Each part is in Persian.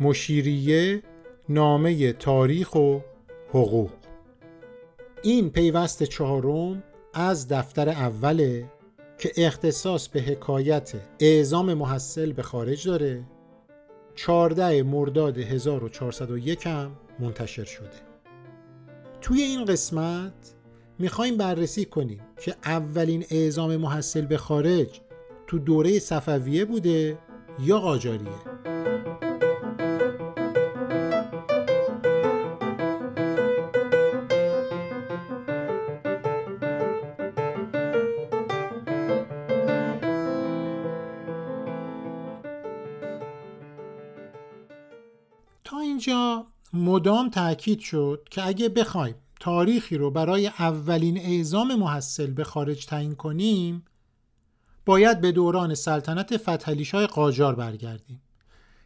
مشیریه نامه تاریخ و حقوق. این پیوست چهارم از دفتر اوله که اختصاص به حکایت اعزام محصل به خارج داره 14 مرداد 1401 هم منتشر شده. توی این قسمت می‌خوایم بررسی کنیم که اولین اعزام محصل به خارج تو دوره صفویه بوده یا قاجاریه. مدام تاکید شد که اگه بخوایم تاریخی رو برای اولین اعزام محصل به خارج تعیین کنیم باید به دوران سلطنت فتحعلی قاجار برگردیم.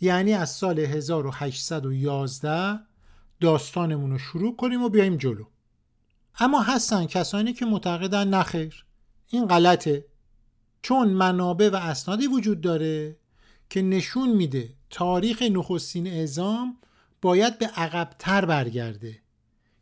یعنی از سال 1811 داستانمون رو شروع کنیم و بیایم جلو. اما هستن کسانی که معتقدن نخیر این غلطه. چون منابع و اسنادی وجود داره که نشون میده تاریخ نخستین اعزام باید به عقبتر برگرده.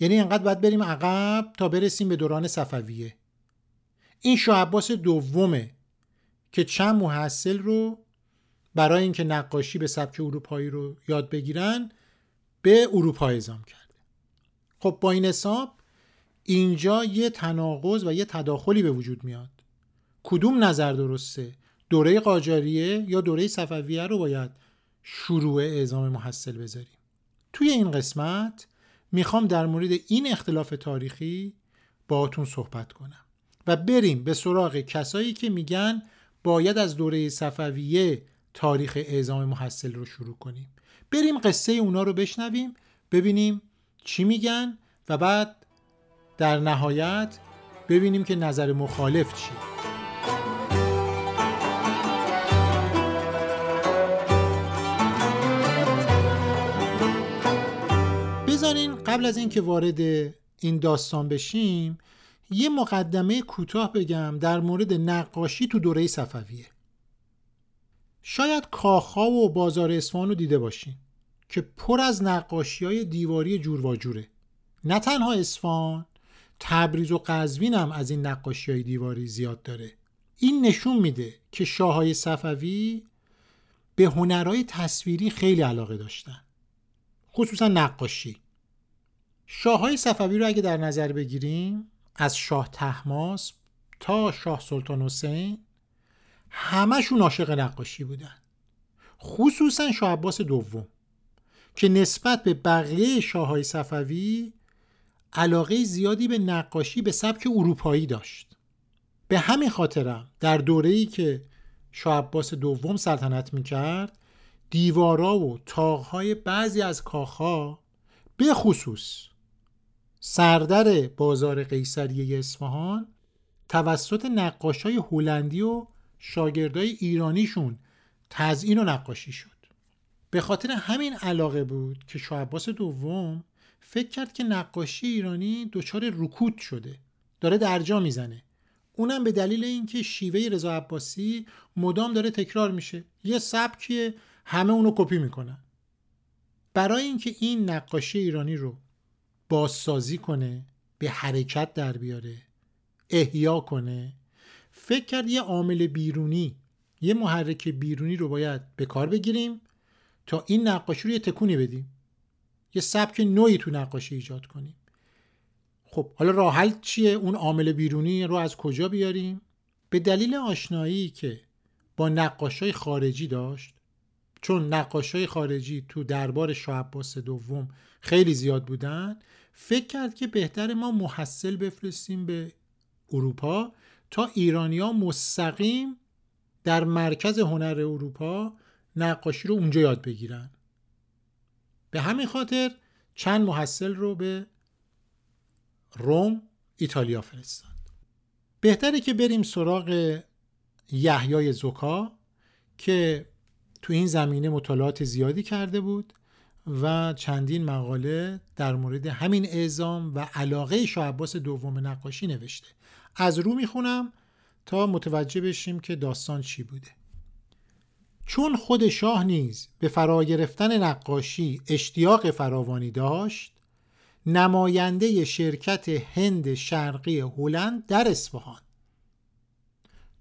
یعنی انقدر باید بریم عقب تا برسیم به دوران صفویه. این شاه عباس دومه که چند محصل رو برای اینکه نقاشی به سبک اروپایی رو یاد بگیرن به اروپا اعزام کرده خب با این حساب اینجا یه تناقض و یه تداخلی به وجود میاد. کدوم نظر درسته؟ دوره قاجاریه یا دوره صفویه رو باید شروع اعزام محصل بذاریم؟ توی این قسمت می‌خوام در مورد این اختلاف تاریخی باهاتون صحبت کنم و بریم به سراغ کسایی که میگن باید از دوره صفویه تاریخ اعزام محصل رو شروع کنیم. بریم قصه اونا رو بشنویم ببینیم چی میگن و بعد در نهایت ببینیم که نظر مخالف چیه. قبل از اینکه وارد این داستان بشیم یه مقدمه کوتاه بگم در مورد نقاشی تو دوره صفویه. شاید کاخها و بازار اصفهان رو دیده باشین که پر از نقاشی های دیواری جوره. نه تنها اصفهان تبریز و قزوین هم از این نقاشی های دیواری زیاد داره. این نشون میده که شاههای صفوی به هنرهای تصویری خیلی علاقه داشتن خصوصا نقاشی. شاههای صفوی رو اگه در نظر بگیریم از شاه تحماس تا شاه سلطان حسین همشون عاشق نقاشی بودن. خصوصا شاه عباس دوم که نسبت به بقیه شاههای صفوی علاقه زیادی به نقاشی به سبک اروپایی داشت. به همین خاطرم در دوره‌ای که شاه عباس دوم سلطنت می‌کرد دیوارا و تاقهای بعضی از کاخها به خصوص سردر بازار قیصریه اصفهان توسط نقاشای هلندی و شاگردای ایرانیشون تزیین و نقاشی شد. به خاطر همین علاقه بود که شاه عباس دوم فکر کرد که نقاشی ایرانی دچار رکود شده. داره درجا می‌زنه. اونم به دلیل اینکه شیوه رضا عباسی مدام داره تکرار میشه. یه سبکی همه اونو کپی می‌کنن. برای اینکه این نقاشی ایرانی رو بازسازی کنه به حرکت در بیاره احیا کنه. فکر کرد یه عامل بیرونی یه محرک بیرونی رو باید به کار بگیریم تا این نقاشی رو یه تکونی بدیم. یه سبک نوعی تو نقاشی ایجاد کنیم. خب حالا راه حل چیه؟ اون عامل بیرونی رو از کجا بیاریم؟ به دلیل آشنایی که با نقاشای خارجی داشت چون نقاشای خارجی تو دربار شاه عباس دوم خیلی زیاد بودن فکر کرد که بهتر ما محصل بفرستیم به اروپا تا ایرانیا مستقیم در مرکز هنر اروپا نقاشی رو اونجا یاد بگیرن. به همین خاطر چند محصل رو به روم ایتالیا فرستاد. بهتره که بریم سراغ یحیای زکا که تو این زمینه مطالعات زیادی کرده بود و چندین مقاله در مورد همین اعزام و علاقه شاه عباس دوم نقاشی نوشته. از رو می‌خونم تا متوجه بشیم که داستان چی بوده. چون خود شاه نیز به فرا گرفتن نقاشی اشتیاق فراوانی داشت نماینده شرکت هند شرقی هلند در اصفهان.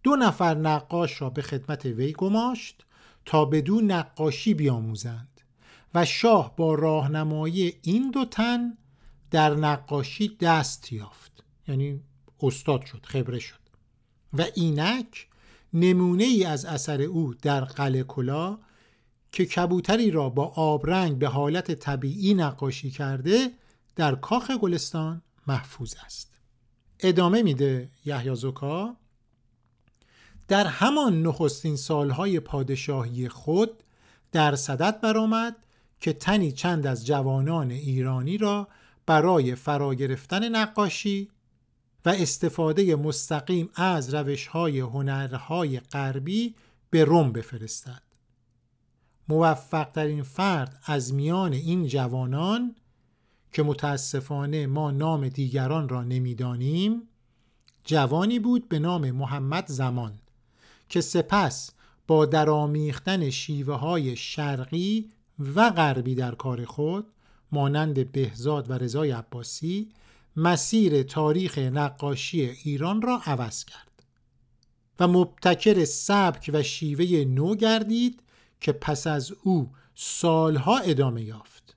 دو نفر نقاش را به خدمت وی گماشت تا بدون نقاشی بیاموزند و شاه با راهنمایی این دو تن در نقاشی دست یافت. یعنی استاد شد خبره شد. و اینک نمونه ای از اثر او در قلعه کلا که کبوتری را با آبرنگ به حالت طبیعی نقاشی کرده در کاخ گلستان محفوظ است. ادامه میده یحیی زوکا در همان نخستین سالهای پادشاهی خود در صدد برآمد که تنی چند از جوانان ایرانی را برای فرا گرفتن نقاشی و استفاده مستقیم از روشهای هنرهای غربی به روم بفرستد. موفق ترین فرد از میان این جوانان که متاسفانه ما نام دیگران را نمی‌دانیم جوانی بود به نام محمد زمان. که سپس با درامیختن شیوه های شرقی و غربی در کار خود مانند بهزاد و رضای عباسی مسیر تاریخ نقاشی ایران را عوض کرد و مبتکر سبک و شیوه نو گردید که پس از او سالها ادامه یافت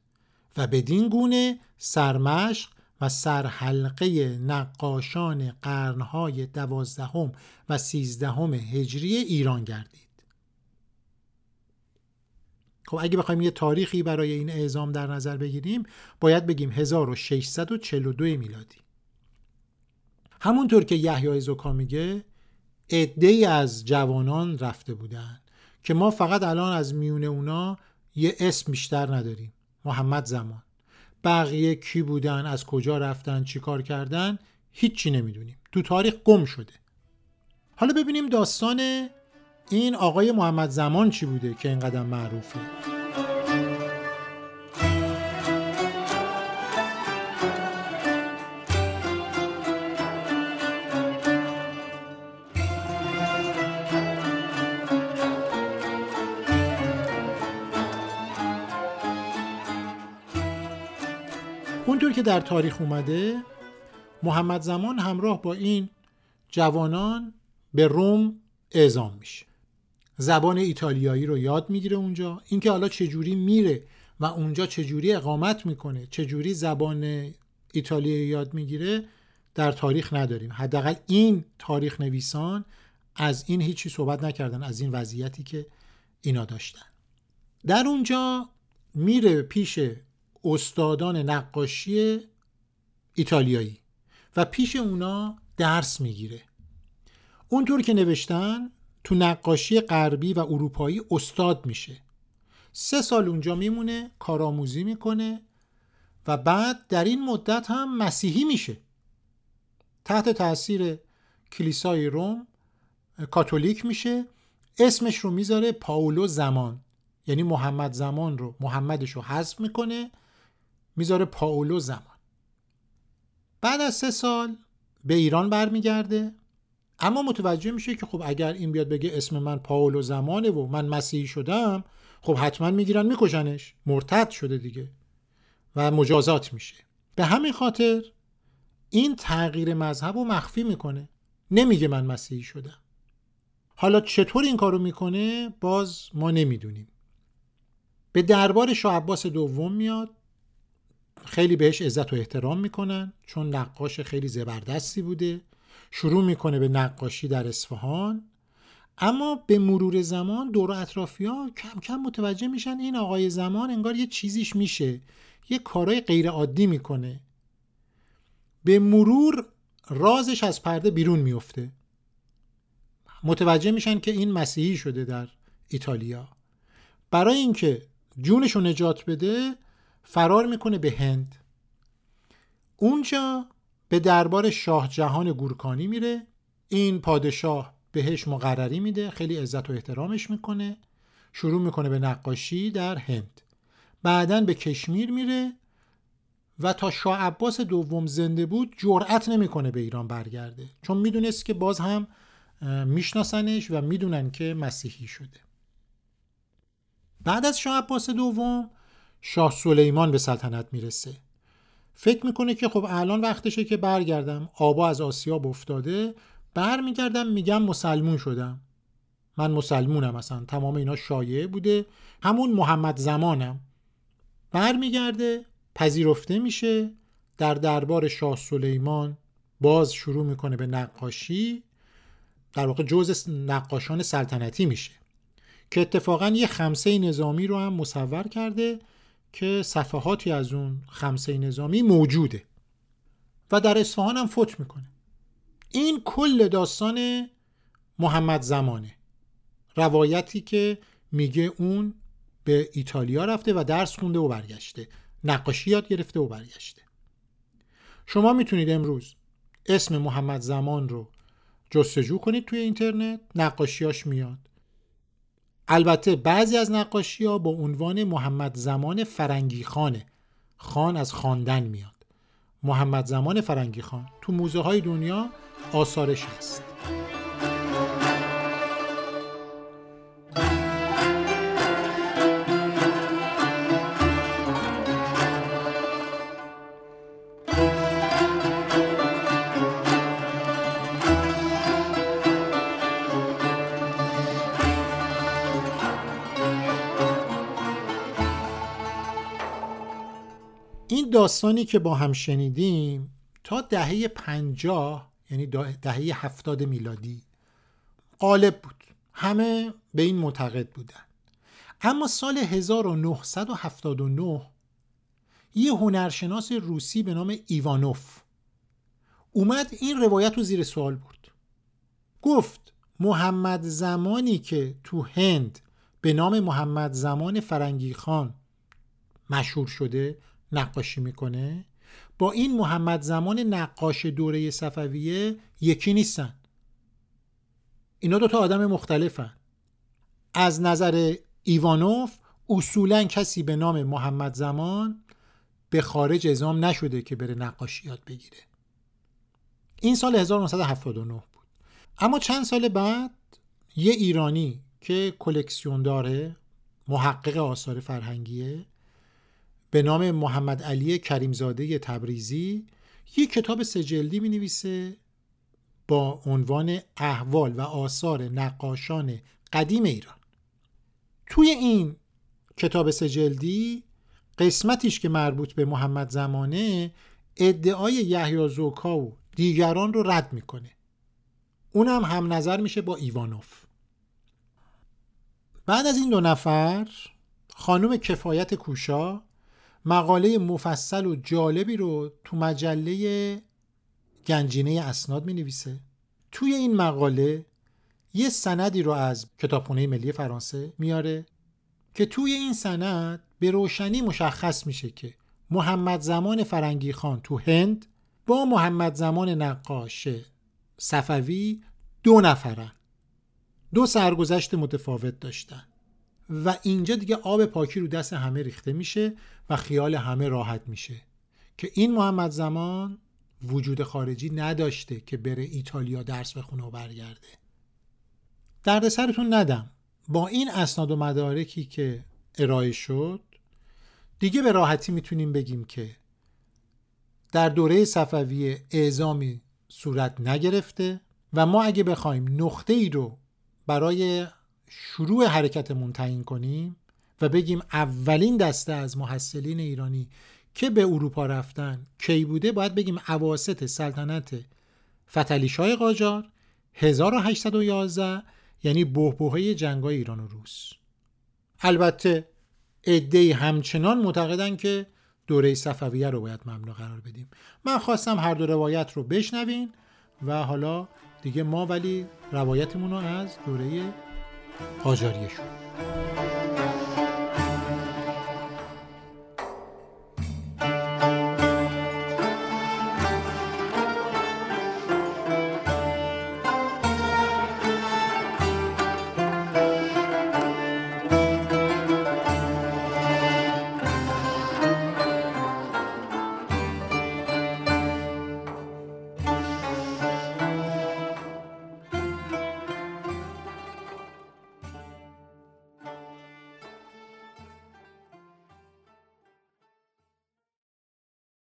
و بدین گونه سرمشق و سرحلقه نقاشان قرنهای دوازدهم و سیزدهم هجری ایران گردید. خب اگه بخوایم یه تاریخی برای این اعزام در نظر بگیریم باید بگیم 1642 میلادی. همونطور که یحیای زکا میگه عده از جوانان رفته بودن که ما فقط الان از میون اونا یه اسم بیشتر نداریم. محمد زمان. بقیه کی بودن از کجا رفتن چیکار کردن هیچی نمی‌دونیم. تو تاریخ گم شده. حالا ببینیم داستان این آقای محمد زمان چی بوده که اینقدر معروفه. اونطور که در تاریخ اومده محمد زمان همراه با این جوانان به روم اعزام میشه. زبان ایتالیایی رو یاد می‌گیره اونجا. اینکه حالا چجوری میره و اونجا چجوری اقامت می‌کنه چجوری زبان ایتالیایی یاد می‌گیره در تاریخ نداریم. حداقل این تاریخ نویسان از این هیچی صحبت نکردن از این وضعیتی که اینا داشتن. در اونجا میره پیش استادان نقاشی ایتالیایی و پیش اونا درس می‌گیره. اونطور که نوشتن تو نقاشی غربی و اروپایی استاد میشه. سه سال اونجا میمونه کارآموزی می‌کنه و بعد در این مدت هم مسیحی میشه. تحت تاثیر کلیسای روم کاتولیک میشه. اسمش رو می‌ذاره پاولو زمان یعنی محمد زمان رو محمدش رو حذف می‌کنه. می‌ذاره پاولو زمان. بعد از سه سال به ایران برمیگرده اما متوجه میشه که خب اگر این بیاد بگه اسم من پاولو زمانه و من مسیحی شدم خب حتما می‌گیرن میکشنش. مرتد شده دیگه و مجازات میشه. به همین خاطر این تغییر مذهب رو مخفی می‌کنه. نمیگه من مسیحی شدم. حالا چطور این کارو می‌کنه؟ باز ما نمی‌دونیم. به دربار شاه عباس دوم میاد. خیلی بهش عزت و احترام می‌کنن چون نقاش خیلی زبردستی بوده. شروع می‌کنه به نقاشی در اصفهان. اما به مرور زمان دور اطرافی ها کم کم متوجه میشن این آقای زمان انگار یه چیزیش میشه. یه کارای غیر عادی می‌کنه. به مرور رازش از پرده بیرون میفته. متوجه میشن که این مسیحی شده در ایتالیا. برای اینکه جونش رو نجات بده فرار می‌کنه به هند. اونجا به دربار شاه جهان گورکانی میره. این پادشاه بهش مقرری میده خیلی عزت و احترامش می‌کنه. شروع می‌کنه به نقاشی در هند. بعدا به کشمیر میره و تا شاه عباس دوم زنده بود جرأت نمی‌کنه به ایران برگرده. چون می‌دونست که باز هم میشناسنش و می‌دونن که مسیحی شده. بعد از شاه عباس دوم شاه سلیمان به سلطنت می‌رسه. فکر می‌کنه که خب الان وقتشه که برگردم. آبا از آسیاب افتاده. برمیگردم میگم مسلمون شدم. من مسلمونم اصلا. تمام اینا شایعه بوده. همون محمد زمانم. برمیگرده. پذیرفته میشه. در دربار شاه سلیمان باز شروع می‌کنه به نقاشی. در واقع جز نقاشان سلطنتی میشه. که اتفاقا یه خمسه نظامی رو هم مصور کرده. که صفحاتی از اون خمسه نظامی موجوده و در اصفهان هم فوت می‌کنه. این کل داستان محمد زمانه. روایتی که میگه اون به ایتالیا رفته و درس خونده و برگشته. نقاشی یاد گرفته و برگشته. شما می‌تونید امروز اسم محمد زمان رو جستجو کنید توی اینترنت. نقاشیاش میاد. البته بعضی از نقاشی ها با عنوان محمد زمان فرنگی خانه. خان از خواندن میاد. محمد زمان فرنگی خان تو موزه های دنیا آثارش هست. داستانی که با هم شنیدیم تا دهه پنجاه یعنی دهه هفتاد میلادی غالب بود. همه به این معتقد بودن. اما سال 1979 یه هنرشناس روسی به نام ایوانوف اومد این روایت رو زیر سوال بود گفت محمد زمانی که تو هند به نام محمد زمان فرنگی خان مشهور شده نقاشی می‌کنه با این محمد زمان نقاش دوره صفویه یکی نیستن. اینا دوتا آدم مختلفن. از نظر ایوانوف اصولا کسی به نام محمد زمان به خارج ازام نشده که بره نقاشی یاد بگیره. این سال 1979 بود. اما چند سال بعد یه ایرانی که کلکسیون داره محقق آثار فرهنگیه به نام محمد علی کریمزاده تبریزی یک کتاب سجلدی می نویسه با عنوان احوال و آثار نقاشان قدیم ایران. توی این کتاب سجلدی قسمتیش که مربوط به محمد زمانه ادعای یحیی زوکا و دیگران رو رد می‌کنه. اونم هم نظر میشه با ایوانوف. بعد از این دو نفر خانم کفایت کوشا مقاله مفصل و جالبی رو تو مجله گنجینه اسناد می نویسه توی این مقاله یه سندی رو از کتابخونه ملی فرانسه میاره که توی این سند به روشنی مشخص میشه که محمد زمان فرنگی خان تو هند با محمد زمان نقاش صفوی دو نفرن. دو سرگذشت متفاوت داشتن. و اینجا دیگه آب پاکی رو دست همه ریخته میشه و خیال همه راحت میشه. که این محمد زمان وجود خارجی نداشته که بره ایتالیا درس بخونه و برگرده. درد سرتون ندم. با این اسناد و مدارکی که ارائه شد دیگه به راحتی می‌تونیم بگیم که در دوره صفوی اعزامی صورت نگرفته و ما اگه بخوایم نقطه ای رو برای شروع حرکتمون تعیین کنیم و بگیم اولین دسته از محصلین ایرانی که به اروپا رفتن کی بوده باید بگیم عواست سلطنت فتلیشای قاجار 1811 یعنی بهبهه جنگای ایران و روس. البته عده همچنان معتقدن که دوره صفویه رو باید ممنوع قرار بدیم. من خواستم هر دو روایت رو بشنوین و حالا دیگه ما ولی روایتمون رو از دوره شد.